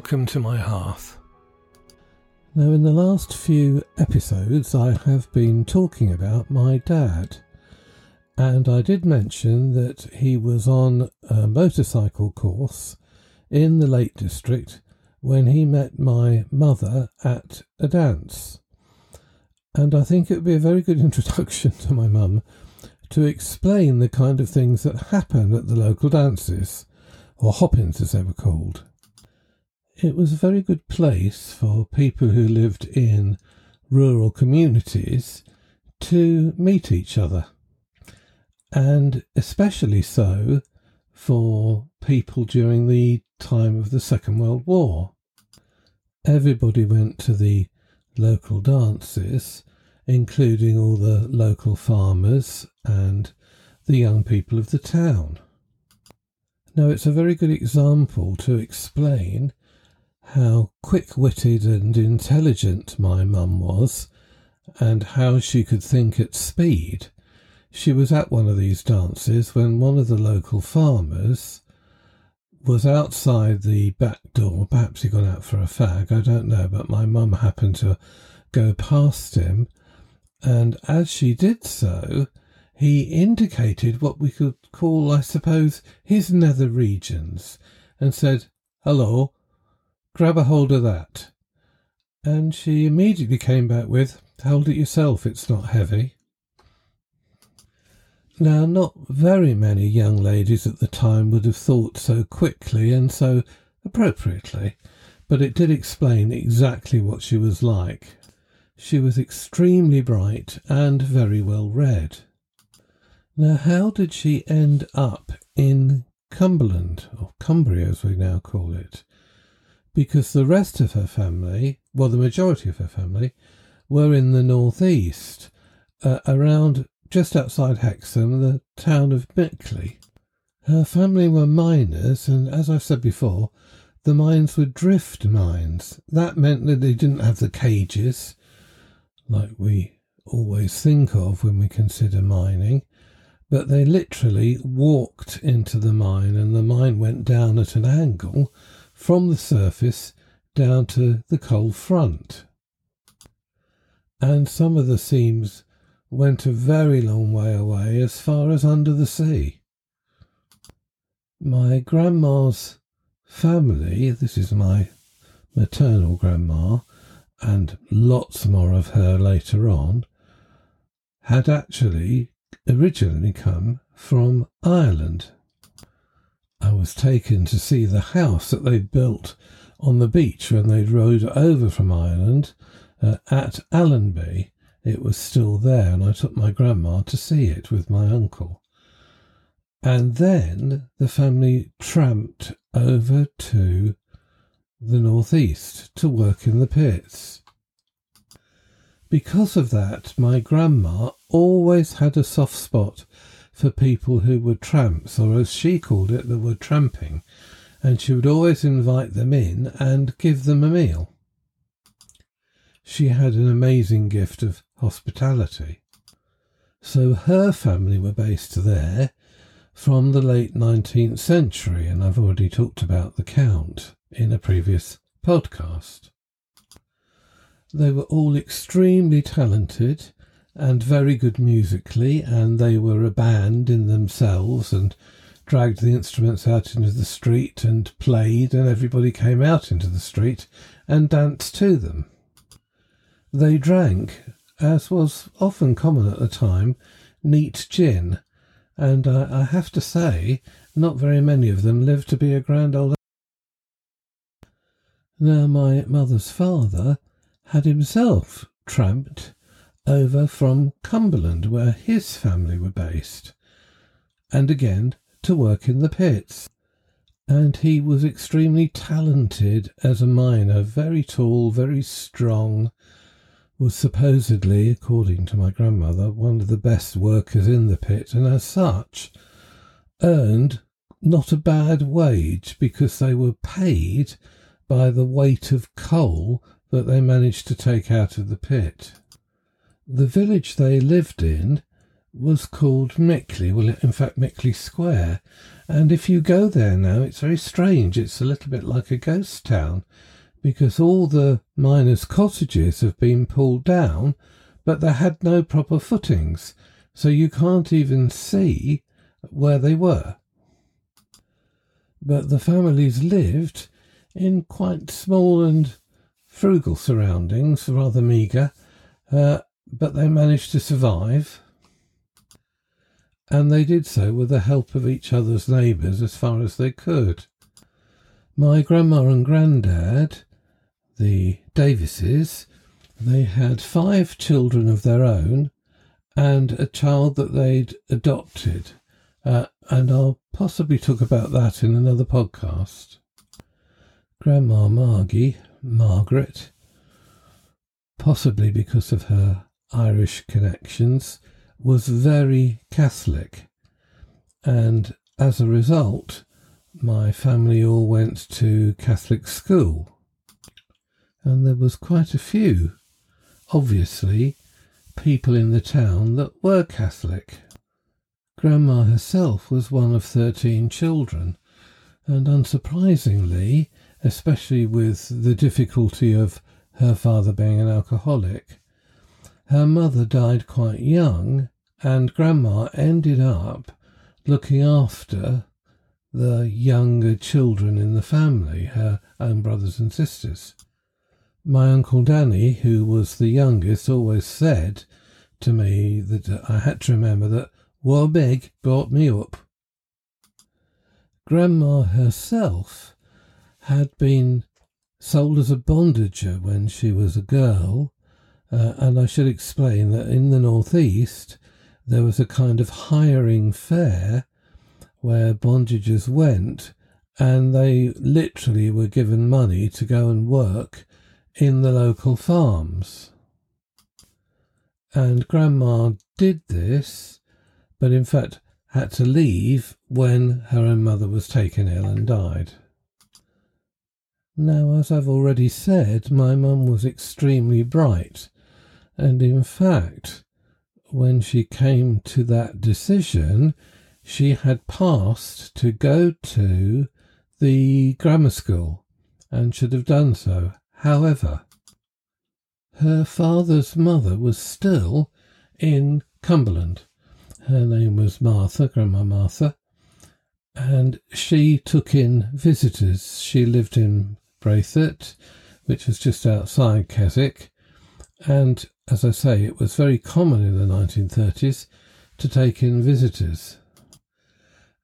welcome to my hearth. Now, in the last few episodes, I have been talking about my dad, and I did mention that he was on a motorcycle course in the Lake District when he met my mother at a dance. And I think it would be a very good introduction to my mum to explain the kind of things that happen at the local dances, or hoppings as they were called. It was a very good place for people who lived in rural communities to meet each other, and especially so for people during the time of the Second World War. Everybody went to the local dances, including all the local farmers and the young people of the town. Now, it's a very good example to explain how quick witted and intelligent my mum was, and how she could think at speed. She was at one of these dances when one of the local farmers was outside the back door. Perhaps he'd gone out for a fag, I don't know, but my mum happened to go past him, and as she did so, he indicated what we could call, I suppose, his nether regions, and said, Hello, grab a hold of that. And she immediately came back with, Hold it yourself, it's not heavy. Now, not very many young ladies at the time would have thought so quickly and so appropriately, but it did explain exactly what she was like. She was extremely bright and very well read. Now, how did she end up in Cumberland, or Cumbria as we now call it? Because the rest of her family, well, the majority of her family, were in the northeast, uh, around just outside Hexham, the town of Mickley. Her family were miners, and as I've said before, the mines were drift mines. That meant that they didn't have the cages like we always think of when we consider mining, but they literally walked into the mine, and the mine went down at an angle from the surface down to the coal front. And some of the seams went a very long way away, as far as under the sea. My grandma's family, this is my maternal grandma, and lots more of her later on, had actually originally come from Ireland. I was taken to see the house that they'd built on the beach when they'd rowed over from Ireland uh, at Allonby, it was still there, and I took my grandma to see it with my uncle. And then the family tramped over to the northeast to work in the pits. Because of that, my grandma always had a soft spot for people who were tramps, or as she called it, that were tramping, and she would always invite them in and give them a meal. She had an amazing gift of hospitality. So her family were based there from the late 19th century, and I've already talked about the Count in a previous podcast. They were all extremely talented and very good musically, and they were a band in themselves and dragged the instruments out into the street and played, and everybody came out into the street and danced to them. They drank as was often common at the time, neat gin, and uh, I have to say, not very many of them lived to be a grand old. Now, my mother's father had himself tramped over from Cumberland, where his family were based, and again to work in the pits. And he was extremely talented as a miner, very tall, very strong, was supposedly, according to my grandmother, one of the best workers in the pit, and as such earned not a bad wage because they were paid by the weight of coal that they managed to take out of the pit. The village they lived in was called Mickley. Well, in fact, Mickley Square. And if you go there now, it's very strange. It's a little bit like a ghost town because all the miners' cottages have been pulled down, but they had no proper footings. So you can't even see where they were. But the families lived in quite small and frugal surroundings, rather meagre, uh, but they managed to survive. And they did so with the help of each other's neighbours as far as they could. My grandma and granddad, the Davises, they had five children of their own and a child that they'd adopted. Uh, and I'll possibly talk about that in another podcast. Grandma Margie, Margaret, possibly because of her Irish connections, was very Catholic. And as a result, my family all went to Catholic school. And there was quite a few, obviously, people in the town that were Catholic. Grandma herself was one of 13 children, and unsurprisingly, especially with the difficulty of her father being an alcoholic, her mother died quite young, and Grandma ended up looking after the younger children in the family, her own brothers and sisters. My Uncle Danny, who was the youngest, always said to me that I had to remember that Big brought me up. Grandma herself had been sold as a bondager when she was a girl, uh, and I should explain that in the northeast there was a kind of hiring fair where bondagers went, and they literally were given money to go and work in the local farms. And Grandma did this, but in fact had to leave when her own mother was taken ill and died. Now, as I've already said, my mum was extremely bright, and in fact, when she came to that decision, she had passed to go to the grammar school and should have done so. However, her father's mother was still in Cumberland. Her name was Martha, Grandma Martha, and she took in visitors. She lived in Braithwaite, which was just outside Keswick, and as I say, it was very common in the 1930s to take in visitors.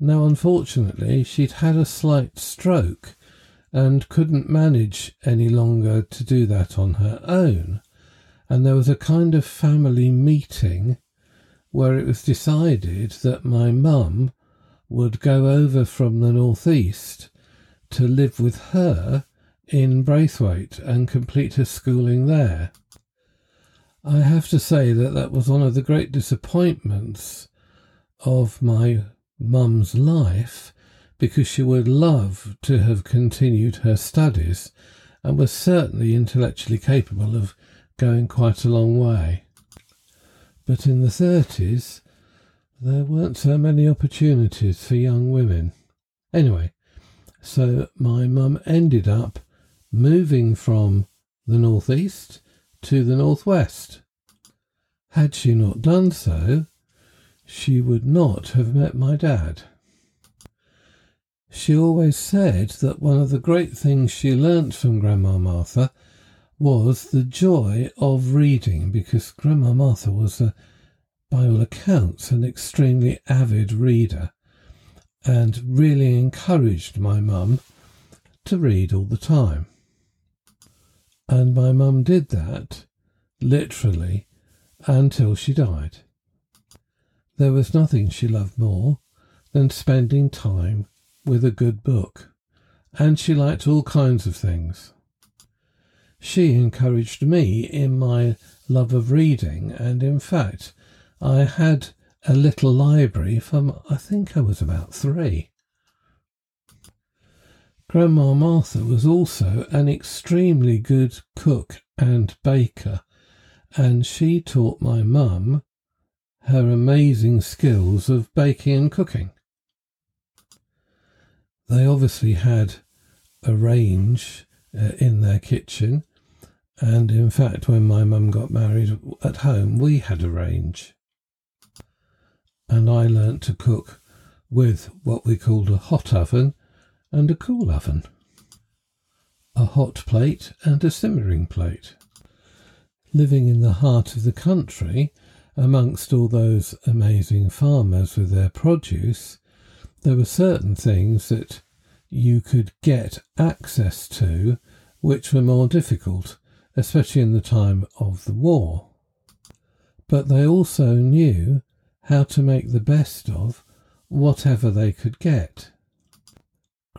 Now, unfortunately, she'd had a slight stroke and couldn't manage any longer to do that on her own. And there was a kind of family meeting where it was decided that my mum would go over from the northeast to live with her in Braithwaite and complete her schooling there. I have to say that that was one of the great disappointments of my mum's life because she would love to have continued her studies and was certainly intellectually capable of going quite a long way. But in the 30s, there weren't so many opportunities for young women. Anyway, so my mum ended up moving from the northeast to the northwest. Had she not done so, she would not have met my dad. She always said that one of the great things she learnt from Grandma Martha was the joy of reading, because Grandma Martha was, a, by all accounts, an extremely avid reader and really encouraged my mum to read all the time. And my mum did that, literally, until she died. There was nothing she loved more than spending time with a good book, and she liked all kinds of things. She encouraged me in my love of reading, and in fact, I had a little library from I think I was about three. Grandma Martha was also an extremely good cook and baker, and she taught my mum her amazing skills of baking and cooking. They obviously had a range uh, in their kitchen, and in fact, when my mum got married at home, we had a range. And I learnt to cook with what we called a hot oven and a cool oven, a hot plate and a simmering plate. Living in the heart of the country, amongst all those amazing farmers with their produce, there were certain things that you could get access to which were more difficult, especially in the time of the war. But they also knew how to make the best of whatever they could get.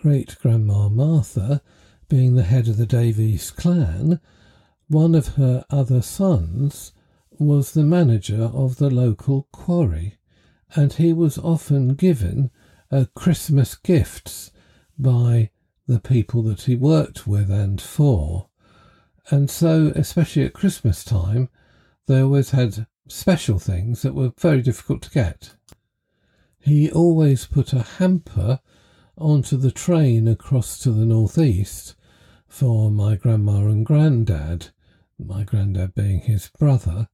Great Grandma Martha, being the head of the Davies clan, one of her other sons was the manager of the local quarry, and he was often given uh, Christmas gifts by the people that he worked with and for. And so, especially at Christmas time, they always had special things that were very difficult to get. He always put a hamper onto the train across to the northeast for my grandma and granddad, my granddad being his brother,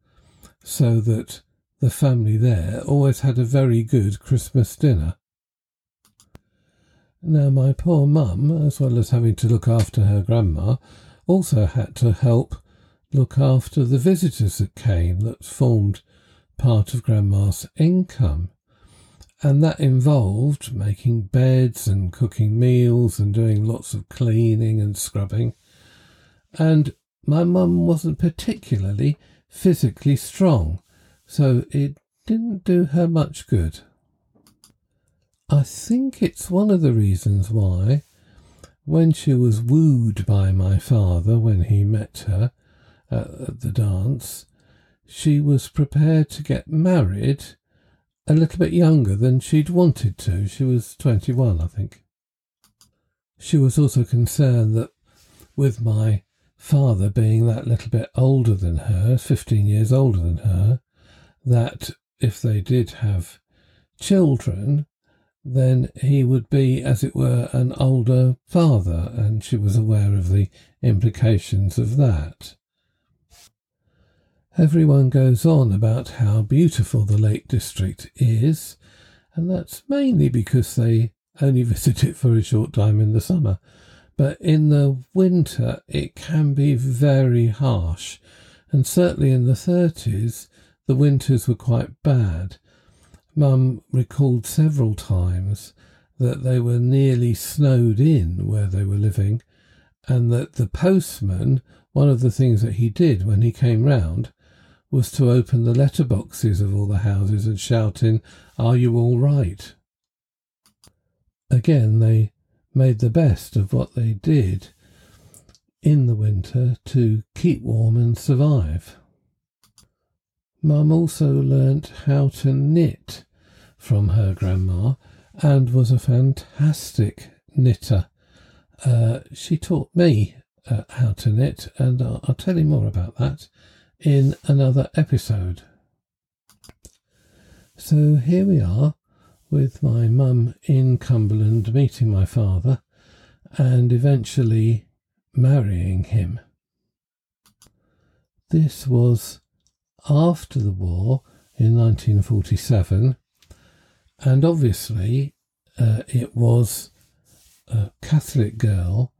so that the family there always had a very good Christmas dinner. Now, my poor mum, as well as having to look after her grandma, also had to help look after the visitors that came that formed part of grandma's income. And that involved making beds and cooking meals and doing lots of cleaning and scrubbing. And my mum wasn't particularly physically strong, so it didn't do her much good. I think it's one of the reasons why, when she was wooed by my father when he met her at the dance, she was prepared to get married a little bit younger than she'd wanted to. She was 21, I think. She was also concerned that with my father being that little bit older than her, 15 years older than her, that if they did have children, then he would be, as it were, an older father, and she was aware of the implications of that. Everyone goes on about how beautiful the Lake District is, and that's mainly because they only visit it for a short time in the summer. But in the winter, it can be very harsh, and certainly in the 30s, the winters were quite bad Mum recalled several times that they were nearly snowed in where they were living, and that the postman, one of the things that he did when he came round, was to open the letterboxes of all the houses and shout in, Are you all right? Again, they made the best of what they did in the winter to keep warm and survive. Mum also learnt how to knit from her grandma and was a fantastic knitter. Uh, she taught me uh, how to knit, and I'll, I'll tell you more about that in another episode. So here we are with my mum in Cumberland meeting my father and eventually marrying him. This was after the war in 1947, and obviously uh, it was a Catholic girl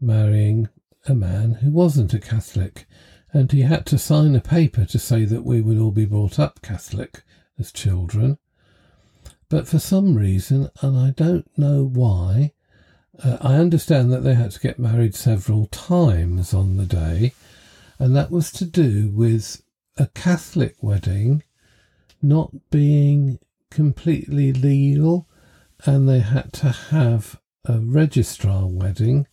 marrying a man who wasn't a Catholic, and he had to sign a paper to say that we would all be brought up Catholic as children. But for some reason, and I don't know why, uh, I understand that they had to get married several times on the day, and that was to do with a Catholic wedding not being completely legal, and they had to have a registrar wedding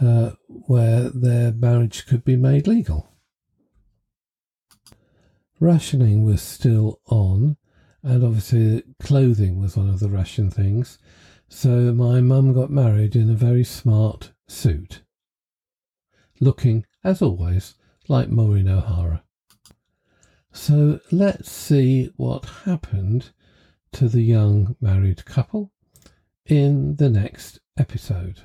uh, where their marriage could be made legal. Rationing was still on, and obviously clothing was one of the ration things. So my mum got married in a very smart suit, looking, as always, like Maureen O'Hara. So let's see what happened to the young married couple in the next episode.